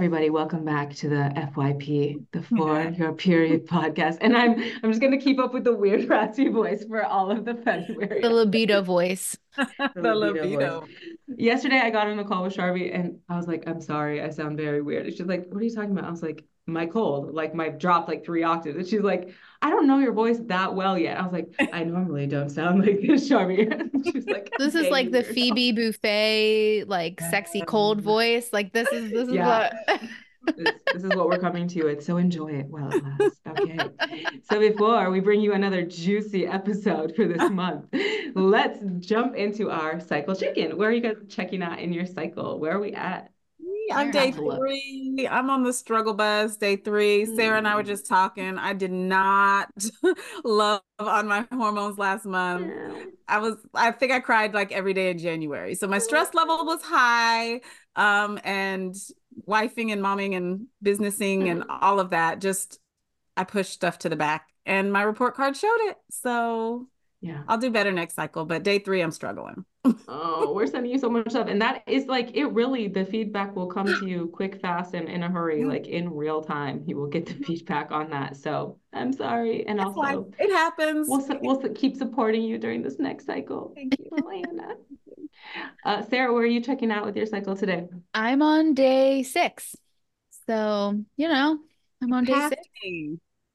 everybody, welcome back to the FYP, the For Your Period podcast. And I'm I'm just gonna keep up with the weird raspy voice for all of the February. The libido voice. the, the libido. libido. Yesterday I got on a call with Sharvi and I was like, I'm sorry, I sound very weird. And she's like, What are you talking about? I was like, my cold, like my dropped like three octaves. And she's like, I don't know your voice that well yet. I was like, I normally don't sound like this, Sharvie. she's like, This is like the Phoebe Buffay, like sexy cold voice. Like this is this is yeah. what this, this, is what we're coming to it. So enjoy it while it lasts. Okay. so before we bring you another juicy episode for this month, let's jump into our cycle chicken. Where are you guys checking out in your cycle? Where are we at? I'm day three. I'm on the struggle bus, day three. Mm. Sarah and I were mm. just talking. I did not love on my hormones last month. Yeah. I was, I think I cried like every day in January. So my stress level was high. Um, and wifing and momming and businessing mm. and all of that, just I pushed stuff to the back and my report card showed it. So yeah, I'll do better next cycle. But day three, I'm struggling oh, we're sending you so much stuff. And that is like, it really, the feedback will come to you quick, fast, and in a hurry, like in real time. You will get the feedback on that. So I'm sorry. And That's also, it happens. We'll, we'll keep supporting you during this next cycle. Thank you, Elena. Uh, Sarah, where are you checking out with your cycle today? I'm on day six. So, you know, I'm on day six.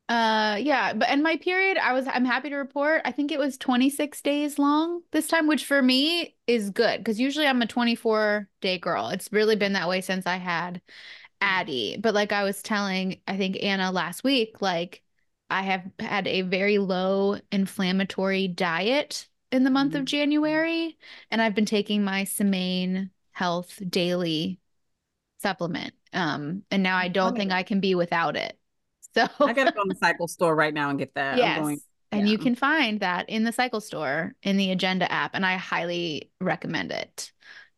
Uh yeah, but and my period I was I'm happy to report I think it was 26 days long this time which for me is good cuz usually I'm a 24 day girl. It's really been that way since I had Addie. But like I was telling I think Anna last week like I have had a very low inflammatory diet in the month mm-hmm. of January and I've been taking my Semaine Health daily supplement. Um and now I don't think I can be without it. So I gotta go in the cycle store right now and get that. Yes. Going, yeah. And you can find that in the cycle store in the agenda app. And I highly recommend it.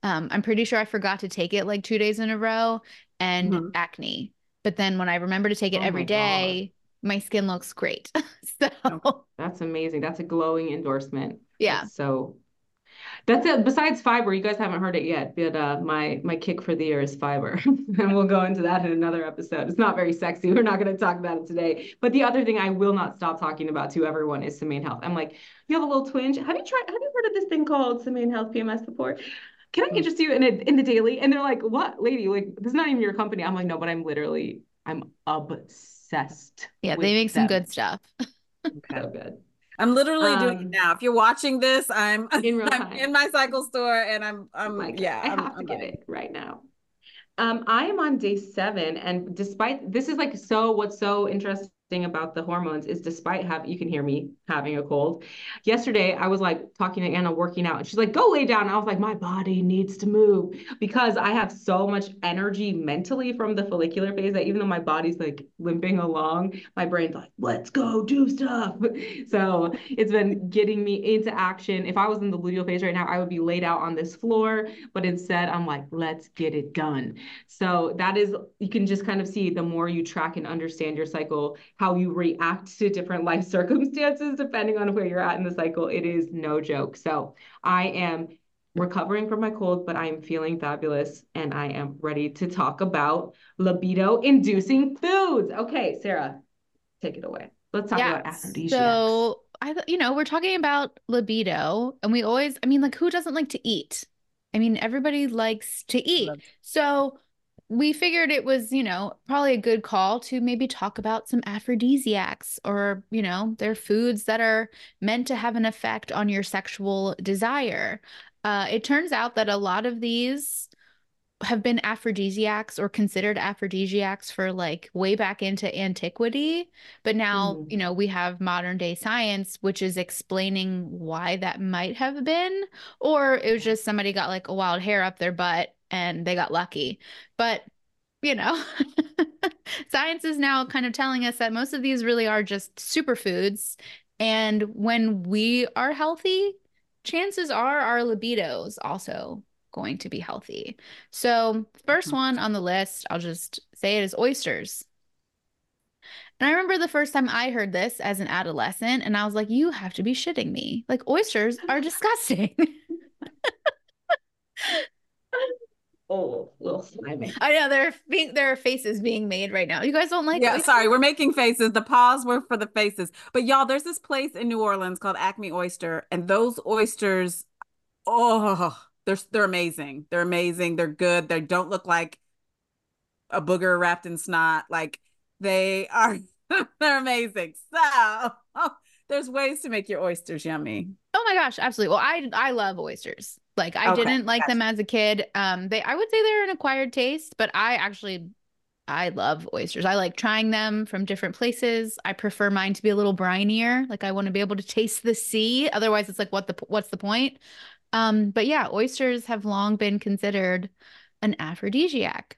Um, I'm pretty sure I forgot to take it like two days in a row and mm-hmm. acne. But then when I remember to take it oh every day, God. my skin looks great. so that's amazing. That's a glowing endorsement. Yeah. That's so that's it. Besides fiber, you guys haven't heard it yet, but uh, my my kick for the year is fiber, and we'll go into that in another episode. It's not very sexy. We're not going to talk about it today. But the other thing I will not stop talking about to everyone is Semaine Health. I'm like, you have a little twinge. Have you tried? Have you heard of this thing called Semaine Health PMS before? Can I interest you in a, in the daily? And they're like, what, lady? Like, this is not even your company. I'm like, no, but I'm literally, I'm obsessed. Yeah, they make them. some good stuff. So good. I'm literally um, doing it um, now. If you're watching this, I'm in, I'm in my cycle store and I'm I'm oh yeah, I I'm, have to I'm get it right now. Um, I am on day seven, and despite this is like so what's so interesting thing about the hormones is despite having you can hear me having a cold. Yesterday i was like talking to anna working out and she's like go lay down. I was like my body needs to move. Because i have so much energy mentally from the follicular phase that even though my body's like limping along my brain's like let's go do stuff. So it's been getting me into action. If i was in the luteal phase right now i would be laid out on this floor but instead i'm like let's get it done. So that is you can just kind of see the more you track and understand your cycle how you react to different life circumstances depending on where you're at in the cycle. It is no joke. So I am recovering from my cold, but I am feeling fabulous and I am ready to talk about libido inducing foods. Okay, Sarah, take it away. Let's talk yeah, about aphrodisiacs. So I, you know, we're talking about libido, and we always, I mean, like, who doesn't like to eat? I mean, everybody likes to eat. So we figured it was, you know, probably a good call to maybe talk about some aphrodisiacs or, you know, they're foods that are meant to have an effect on your sexual desire. Uh, it turns out that a lot of these have been aphrodisiacs or considered aphrodisiacs for like way back into antiquity but now mm. you know we have modern day science which is explaining why that might have been or it was just somebody got like a wild hair up their butt and they got lucky. But, you know, science is now kind of telling us that most of these really are just superfoods. And when we are healthy, chances are our libidos also going to be healthy. So, first mm-hmm. one on the list, I'll just say it is oysters. And I remember the first time I heard this as an adolescent, and I was like, you have to be shitting me. Like, oysters are disgusting. Oh, little slimy. I know there are being there are faces being made right now. You guys don't like? Yeah, oysters? sorry, we're making faces. The pause were for the faces. But y'all, there's this place in New Orleans called Acme Oyster, and those oysters, oh, they're they're amazing. They're amazing. They're good. They don't look like a booger wrapped in snot. Like they are. they're amazing. So there's ways to make your oysters yummy. Oh my gosh, absolutely. Well, I I love oysters. Like I okay, didn't like gotcha. them as a kid. Um, they I would say they're an acquired taste, but I actually I love oysters. I like trying them from different places. I prefer mine to be a little brinier. Like I want to be able to taste the sea. Otherwise, it's like what the what's the point? Um, but yeah, oysters have long been considered an aphrodisiac.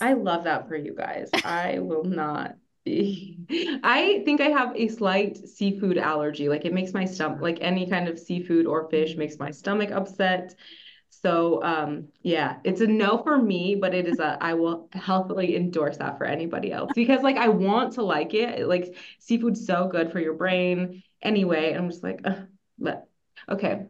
I love that for you guys. I will not be. I think I have a slight seafood allergy. Like it makes my stomach, like any kind of seafood or fish makes my stomach upset. So um yeah, it's a no for me, but it is a I will healthily endorse that for anybody else because like I want to like it. Like seafood's so good for your brain anyway. I'm just like, but okay.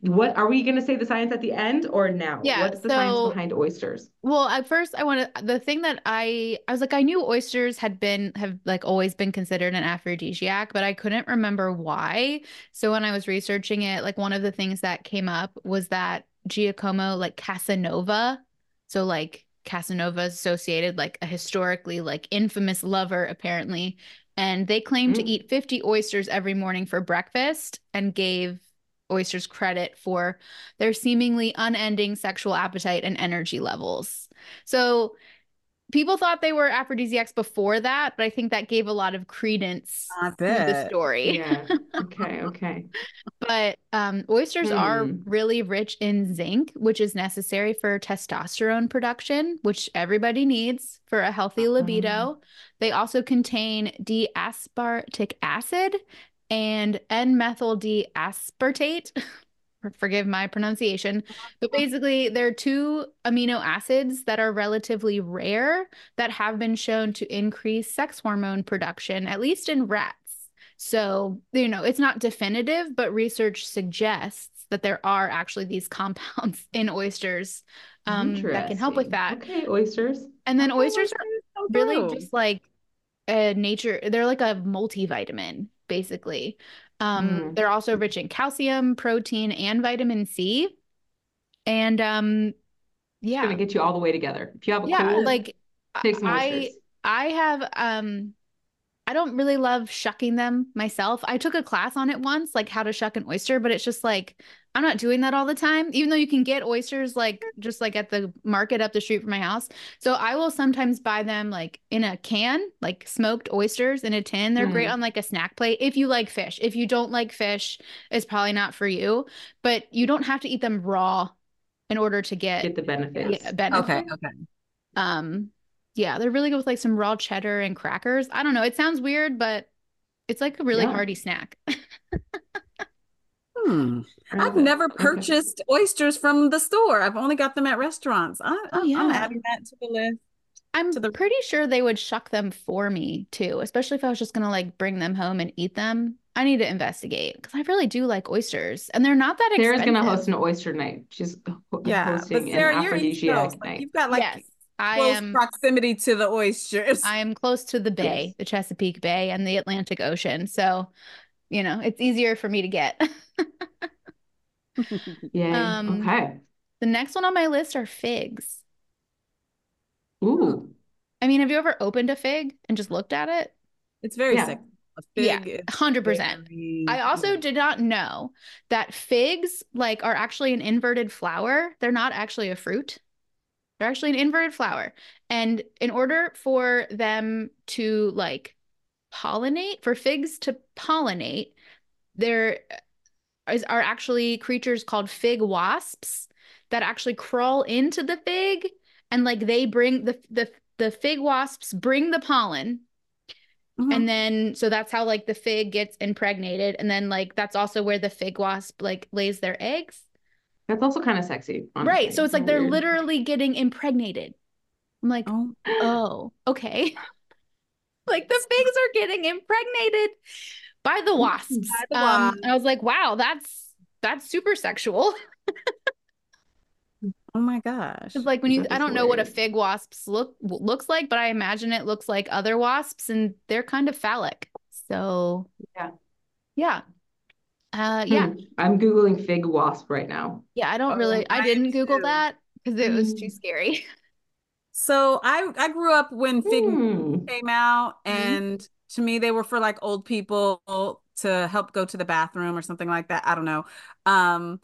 What are we going to say the science at the end or now? Yeah. What's the so, science behind oysters? Well, at first I want to the thing that I I was like I knew oysters had been have like always been considered an aphrodisiac, but I couldn't remember why. So when I was researching it, like one of the things that came up was that Giacomo like Casanova, so like Casanova associated like a historically like infamous lover apparently, and they claimed mm. to eat 50 oysters every morning for breakfast and gave oysters credit for their seemingly unending sexual appetite and energy levels. So people thought they were aphrodisiacs before that, but I think that gave a lot of credence to the story. Yeah. Okay. Okay. but um, oysters hmm. are really rich in zinc, which is necessary for testosterone production, which everybody needs for a healthy libido. Uh-huh. They also contain D-aspartic acid and N-methyl D-aspartate. Forgive my pronunciation, but basically, there are two amino acids that are relatively rare that have been shown to increase sex hormone production, at least in rats. So, you know, it's not definitive, but research suggests that there are actually these compounds in oysters um, that can help with that. Okay, oysters. And then oysters are really just like a nature, they're like a multivitamin basically. Um, mm. They're also rich in calcium, protein, and vitamin C. And um, yeah, it's gonna get you all the way together. If you have a yeah, cold, like I, I have um, I don't really love shucking them myself. I took a class on it once, like how to shuck an oyster, but it's just like I'm not doing that all the time, even though you can get oysters like just like at the market up the street from my house. So I will sometimes buy them like in a can, like smoked oysters in a tin. They're mm. great on like a snack plate if you like fish. If you don't like fish, it's probably not for you, but you don't have to eat them raw in order to get, get the benefits. Yeah, benefit. Okay. Okay. Um, yeah, they're really good with like some raw cheddar and crackers. I don't know. It sounds weird, but it's like a really yeah. hearty snack. Hmm. I've never purchased okay. oysters from the store. I've only got them at restaurants. I, oh, yeah. I'm adding that to the list. I'm to the... pretty sure they would shuck them for me too, especially if I was just gonna like bring them home and eat them. I need to investigate because I really do like oysters, and they're not that expensive. Sarah's gonna host an oyster night. She's yeah, hosting but Sarah, an aphrodisiac night. You've got like yes, I am proximity to the oysters. I am close to the bay, yes. the Chesapeake Bay, and the Atlantic Ocean, so you know it's easier for me to get. yeah. Um, okay. The next one on my list are figs. Ooh. I mean, have you ever opened a fig and just looked at it? It's very yeah. sick. yeah, hundred percent. I also did not know that figs like are actually an inverted flower. They're not actually a fruit. They're actually an inverted flower. And in order for them to like pollinate, for figs to pollinate, there is, are actually creatures called fig wasps that actually crawl into the fig and like they bring the the the fig wasps bring the pollen mm-hmm. and then so that's how like the fig gets impregnated and then like that's also where the fig wasp like lays their eggs that's also kind of sexy honestly. right so it's like they're literally getting impregnated i'm like oh, oh okay like the figs are getting impregnated by the wasps. By the um, I was like, wow, that's that's super sexual. Oh my gosh. It's like when you I don't know what a fig wasps look looks like, but I imagine it looks like other wasps and they're kind of phallic. So yeah. Yeah. Uh yeah. Hmm. I'm googling fig wasp right now. Yeah, I don't oh, really I, I didn't Google too. that because it was too hmm. scary. So I I grew up when fig mm. came out hmm. and mm. to me they were for like old people to help go to the bathroom or something like that. I don't know. Um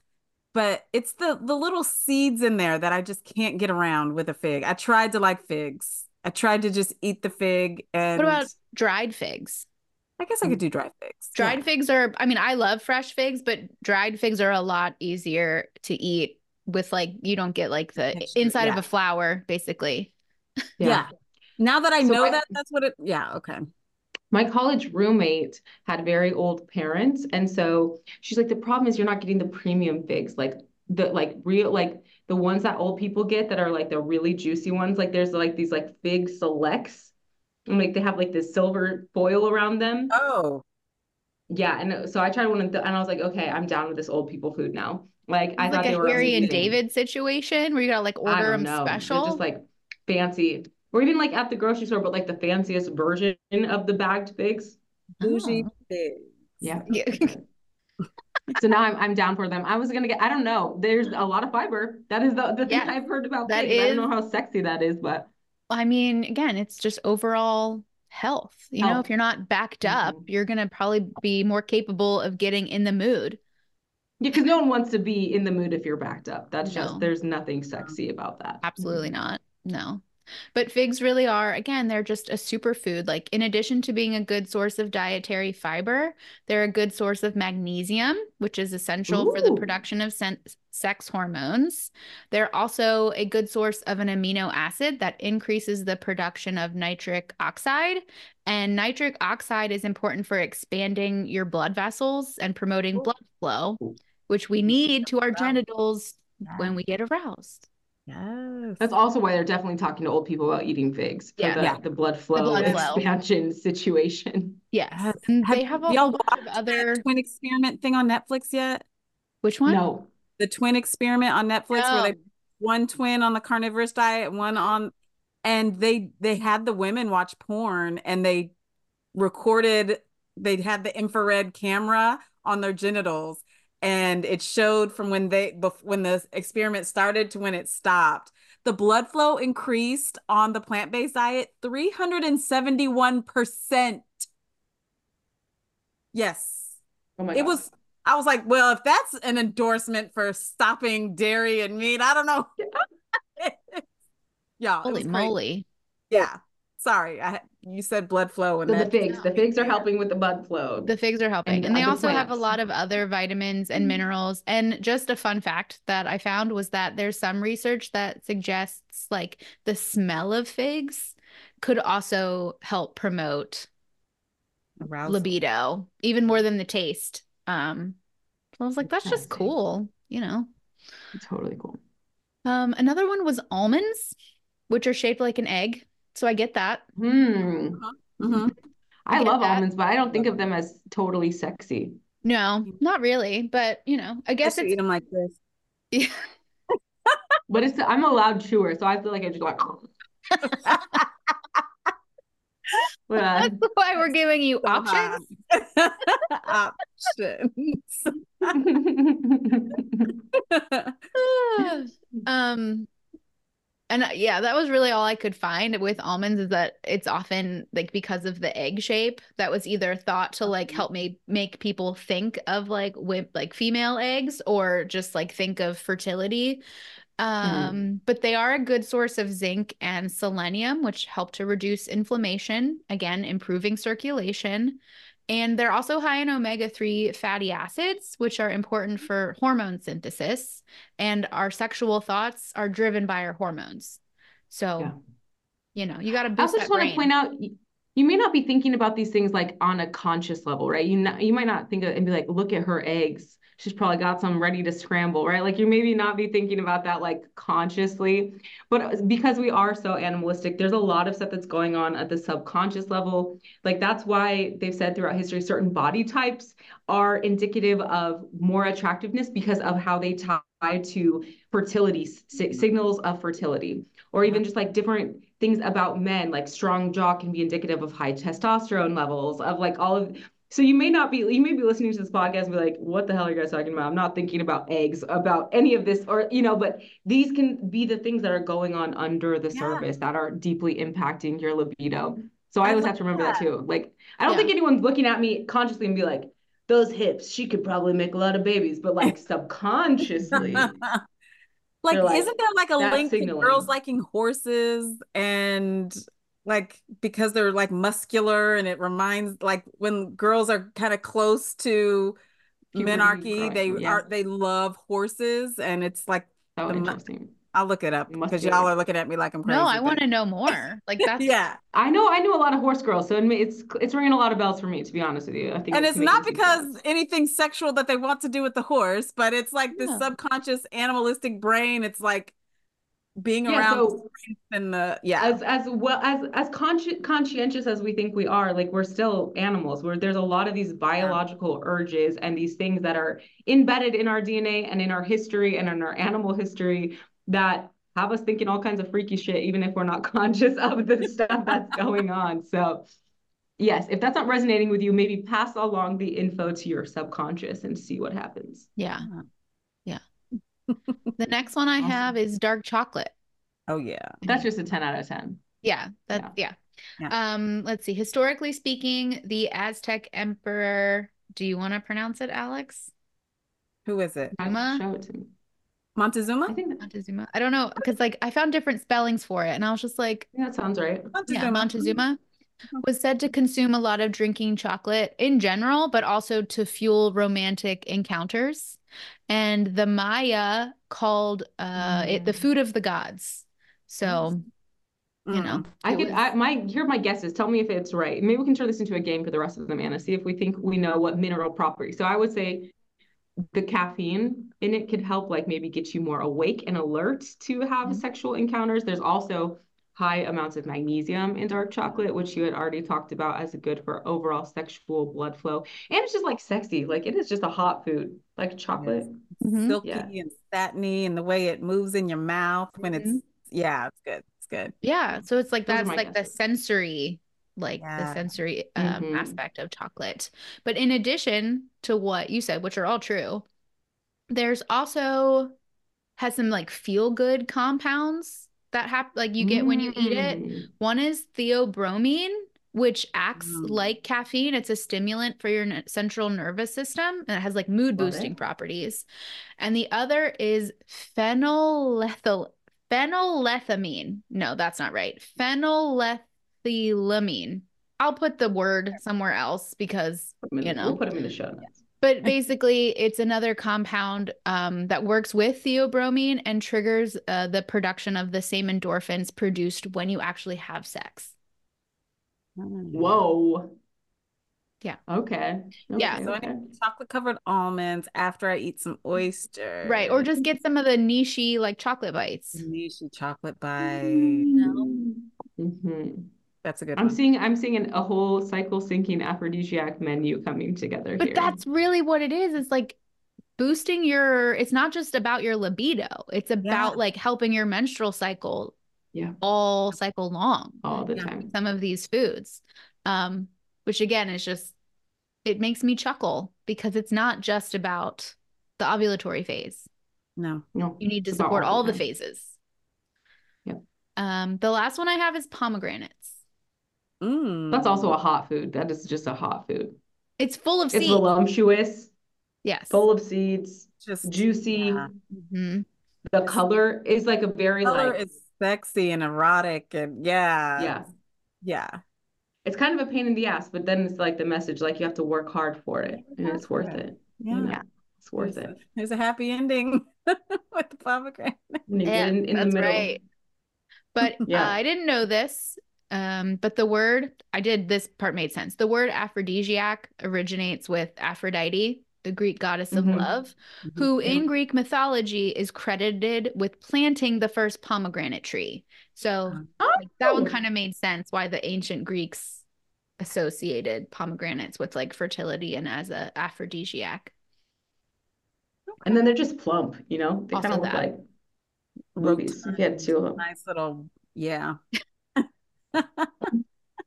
but it's the the little seeds in there that I just can't get around with a fig. I tried to like figs. I tried to just eat the fig and What about dried figs? I guess I could mm. do dried figs. Dried yeah. figs are I mean, I love fresh figs, but dried figs are a lot easier to eat with like you don't get like the inside yeah. of a flower basically. Yeah. yeah. Now that I so know I, that that's what it yeah, okay my college roommate had very old parents and so she's like the problem is you're not getting the premium figs like the like real like the ones that old people get that are like the really juicy ones like there's like these like fig selects and like they have like this silver foil around them oh yeah and uh, so i tried one of the, and i was like okay i'm down with this old people food now like i thought like they a were harry amazing. and david situation where you gotta like order them know. special They're just like fancy or even like at the grocery store, but like the fanciest version of the bagged figs. Bougie oh. figs. Yeah. so now I'm, I'm down for them. I was gonna get I don't know. There's a lot of fiber. That is the, the thing I've heard about that is, I don't know how sexy that is, but I mean, again, it's just overall health. You health. know, if you're not backed up, mm-hmm. you're gonna probably be more capable of getting in the mood. Yeah, because no one wants to be in the mood if you're backed up. That's no. just there's nothing sexy about that. Absolutely mm-hmm. not. No. But figs really are, again, they're just a superfood. Like, in addition to being a good source of dietary fiber, they're a good source of magnesium, which is essential Ooh. for the production of sen- sex hormones. They're also a good source of an amino acid that increases the production of nitric oxide. And nitric oxide is important for expanding your blood vessels and promoting Ooh. blood flow, which we need to our genitals when we get aroused. Yes. That's also why they're definitely talking to old people about eating figs for yeah. the, yeah. the blood flow the blood expansion flow. situation. Yes. And have, they have a y'all watched other twin experiment thing on Netflix yet? Which one? No. The twin experiment on Netflix no. where they oh. one twin on the carnivorous diet, one on and they they had the women watch porn and they recorded they had the infrared camera on their genitals and it showed from when they when the experiment started to when it stopped. The blood flow increased on the plant-based diet 371% yes. Oh my it was i was like well if that's an endorsement for stopping dairy and meat i don't know. Yeah holy moly. Yeah sorry I, you said blood flow and so the figs the figs are helping with the blood flow the figs are helping. and, and they also plants. have a lot of other vitamins and mm-hmm. minerals. And just a fun fact that i found was that there's some research that suggests like the smell of figs could also help promote Arousal. libido even more than the taste. Um so i was like that's just cool you know? Totally cool. Um another one was almonds which are shaped like an egg so I get that. Hmm. Uh-huh. Mm-hmm. I, I love that. almonds, but I don't think of them as totally sexy. No, not really. But you know, I guess I eat them like this. Yeah. but it's I'm a loud chewer, so I feel like I just go like. That's why we're giving you options. options. um and uh, yeah, that was really all I could find with almonds is that it's often like because of the egg shape that was either thought to like help me make people think of like with like female eggs or just like think of fertility. Mm-hmm. Um, mm. but they are a good source of zinc and selenium, which help to reduce inflammation, again, improving circulation. And they're also high in omega 3 fatty acids, which are important for hormone synthesis. And our sexual thoughts are driven by our hormones. So, yeah. you know, you got to I also just want to point out you may not be thinking about these things like on a conscious level, right? You, not, you might not think of and be like, look at her eggs she's probably got some ready to scramble, right? Like you maybe not be thinking about that like consciously, but uh, because we are so animalistic, there's a lot of stuff that's going on at the subconscious level. Like that's why they've said throughout history, certain body types are indicative of more attractiveness because of how they tie to fertility mm-hmm. signals of fertility or even just like different things about men like strong jaw can be indicative of high testosterone levels of like all of so you may not be you may be listening to this podcast and be like what the hell are you guys talking about i'm not thinking about eggs about any of this or you know but these can be the things that are going on under the yeah. surface that are deeply impacting your libido mm-hmm. so i, I always have to remember that. that. too like i don't yeah. think anyone's looking at me consciously and be like those hips she could probably make a lot of babies but like subconsciously like, like, isn't there like a link signaling. to girls liking horses and like because they're like muscular and it reminds like when girls are kind of close to Puberty menarche they yeah. are they love horses and it's like oh, the, interesting I'll look it up because y'all are looking at me like I'm crazy. No, I want to know more. Like that's yeah. I know I knew a lot of horse girls, so it's it's ringing a lot of bells for me to be honest with you. I think, and it's, it's not because sense. anything sexual that they want to do with the horse, but it's like yeah. this subconscious animalistic brain. It's like being yeah, around so and the yeah. as as well as as consci- conscientious as we think we are like we're still animals. Where there's a lot of these biological yeah. urges and these things that are embedded in our dna and in our history and in our animal history that have us thinking all kinds of freaky shit even if we're not conscious of the stuff that's going on. So yes if that's not resonating with you maybe pass along the info to your subconscious and see what happens. Yeah uh-huh. The next one I awesome. have is dark chocolate. Oh yeah. That's just a 10 out of 10. Yeah. That's yeah. yeah. yeah. Um, let's see. Historically speaking, the Aztec emperor, do you want to pronounce it, Alex? Who is it? Zuma? Show it to me. Montezuma? I think Montezuma. I don't know because like I found different spellings for it, and I was just like, yeah, that sounds right. Montezuma. Yeah, Montezuma was said to consume a lot of drinking chocolate in general, but also to fuel romantic encounters and the Maya called uh, mm. it the mm. food of the gods. So, mm. you know, I could. Was... I, my here are my guesses. Tell me if it's right. Maybe we can turn this into a game for the rest of them, Anna. See if we think we know what mineral property. So I would say the caffeine in it could help, like maybe get you more awake and alert to have mm. sexual encounters. There's also high amounts of magnesium in dark chocolate, which you had already talked about as good for overall sexual blood flow. And it's just like sexy. Like it is just a hot food, like chocolate. Mm-hmm. Silky yeah. and satiny and the way it moves in your mouth when mm-hmm. it's yeah, it's good. It's good. Yeah. So it's like Those that's like guesses. the sensory like yeah. the sensory um, mm-hmm. aspect of chocolate. But in addition to what you said, which are all true, there's also has some like feel good compounds that happen like you get mm. when you eat it. Mm. One is theobromine, which acts mm. like caffeine. It's a stimulant for your central nervous system and it has like mood boosting properties. And the other is phenylethyl phenylethamine. No, that's not right. Phenylethylamine. I'll put the word somewhere else because you know we'll put them in the show notes but basically it's another compound um, that works with theobromine and triggers uh, the production of the same endorphins produced when you actually have sex. Whoa. Yeah. Okay, okay yeah so okay. chocolate covered almonds after i eat some oysters. Right or just get some of the Neeshi like chocolate bites. Neeshi chocolate bites. Mm-hmm. That's a good. I'm one. seeing I'm seeing an, a whole cycle syncing aphrodisiac menu coming together but here. that's really what it is. It's like boosting your. It's not just about your libido. It's about yeah. like helping your menstrual cycle. Yeah. All cycle long. All the time. Some of these foods, um, which again is just, it makes me chuckle because it's not just about the ovulatory phase. No, no. You need to support all the phases. Yep. Um, the last one I have is pomegranates. Mm. That's also a hot food. That is just a hot food. It's full of it's seeds. It's voluptuous. Yes. Full of seeds. Just juicy. Yeah. Mm-hmm. The color is like a very color like is sexy and erotic and yeah. Yeah. Yeah. It's kind of a pain in the ass, but then it's like the message like you have to work hard for it and it's worth it. it. Yeah. You? It's worth there's it. A, there's a happy ending with the pomegranate. Yeah, in, in that's right. But yeah. Uh, I didn't know this. Um, but the word I did this part made sense. The word aphrodisiac originates with Aphrodite, the Greek goddess of mm-hmm. love, mm-hmm. who in Greek mythology is credited with planting the first pomegranate tree. So oh. like, that one kind of made sense why the ancient Greeks associated pomegranates with like fertility and as a aphrodisiac. And then they're just plump, you know? They kind of look like rubies. You get two of them. Nice little, yeah.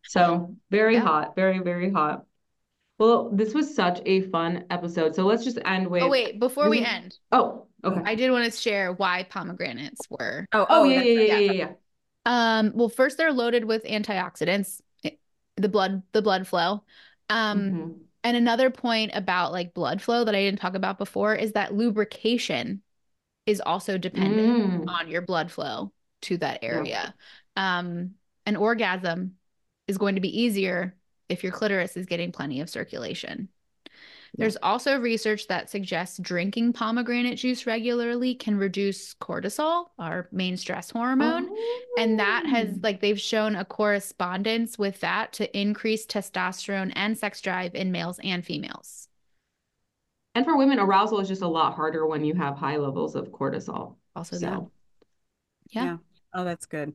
so very yeah. hot, very, very hot. Well, this was such a fun episode. So let's just end with. Oh, wait, before we end. Oh, okay. I did want to share why pomegranates were. Oh, oh, oh yeah, yeah, yeah, yeah, yeah. Um, well, first they're loaded with antioxidants, the blood, the blood flow. Um, mm-hmm. and another point about like blood flow that I didn't talk about before is that lubrication is also dependent mm. on your blood flow to that area. Um, an orgasm is going to be easier if your clitoris is getting plenty of circulation. There's also research that suggests drinking pomegranate juice regularly can reduce cortisol, our main stress hormone. Oh. And that has, oh. like, they've shown a correspondence with that to increase testosterone and sex drive in males and females. And for women, arousal is just a lot harder when you have high levels of cortisol. Also, so. that. Yeah. yeah. Oh, that's good.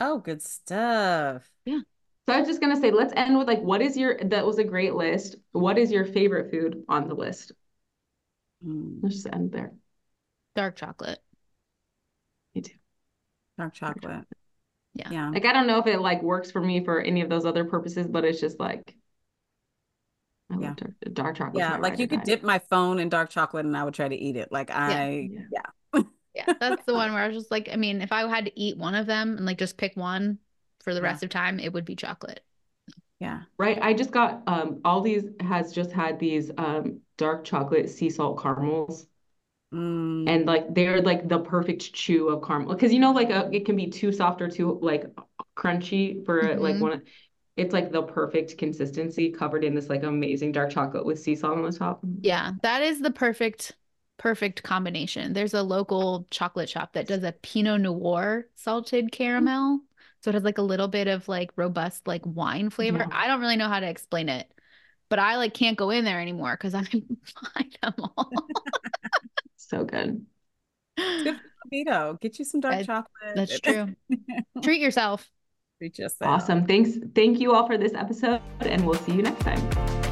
Oh, good stuff. Yeah. So I was just gonna say, let's end with like, what is your? That was a great list. What is your favorite food on the list? Mm. Let's just end there. Dark chocolate. Me too. Dark chocolate. Dark chocolate. Yeah. Yeah. Like I don't know if it like works for me for any of those other purposes, but it's just like I yeah. love dark, dark chocolate. Yeah, like you could dip my phone in dark chocolate and I would try to eat it. Like I yeah. Yeah, yeah that's the one where I was just like, I mean, if I had to eat one of them and like just pick one, for the rest of time, it would be chocolate. Yeah. Right. I just got um Aldi's has just had these um dark chocolate sea salt caramels. Mm. And like they're like the perfect chew of caramel because you know like a, uh, it can be too soft or too like crunchy for mm-hmm. like one it's like the perfect consistency covered in this like amazing dark chocolate with sea salt on the top. Yeah, that is the perfect perfect combination. There's a local chocolate shop that does a Pinot Noir salted mm-hmm. caramel. So it has like a little bit of like robust like wine flavor. Yeah. I don't really know how to explain it, but I like can't go in there anymore because I can find them all. so good. Good for Get you some dark chocolate. That's true. Treat yourself. Treat yourself. Awesome. Thanks. Thank you all for this episode, and we'll see you next time.